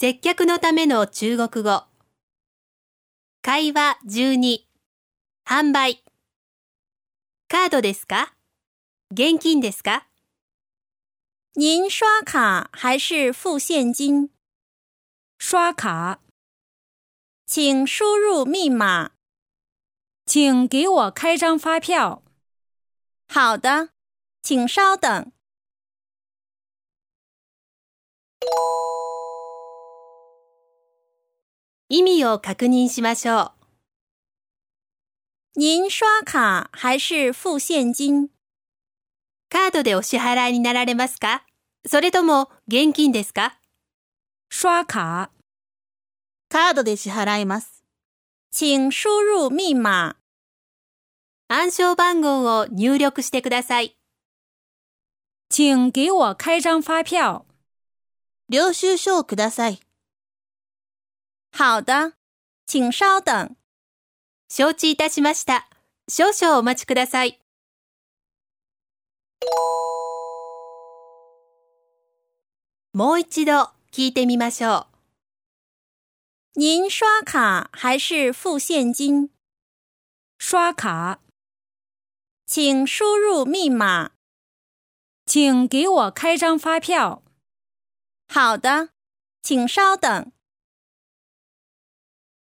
接客のための中国語。会話12。販売。カードですか？現金ですか？您刷卡还是付现金？刷卡，请输入密码。请给我开张发票。好的，请稍等。意味を確認しましょう。您刷卡还是付现金？カードでお支払いになられますか？それとも現金ですか？刷卡，カードで支払います。请输入密码。暗証番号を入力してください。请给我开张发票。領収書をください。好的，请稍等。承知いたしました。少々お待ちください。もう一度聞いてみましょう。您刷卡还是付现金？刷卡，请输入密码。请给我开张发票。好的，请稍等。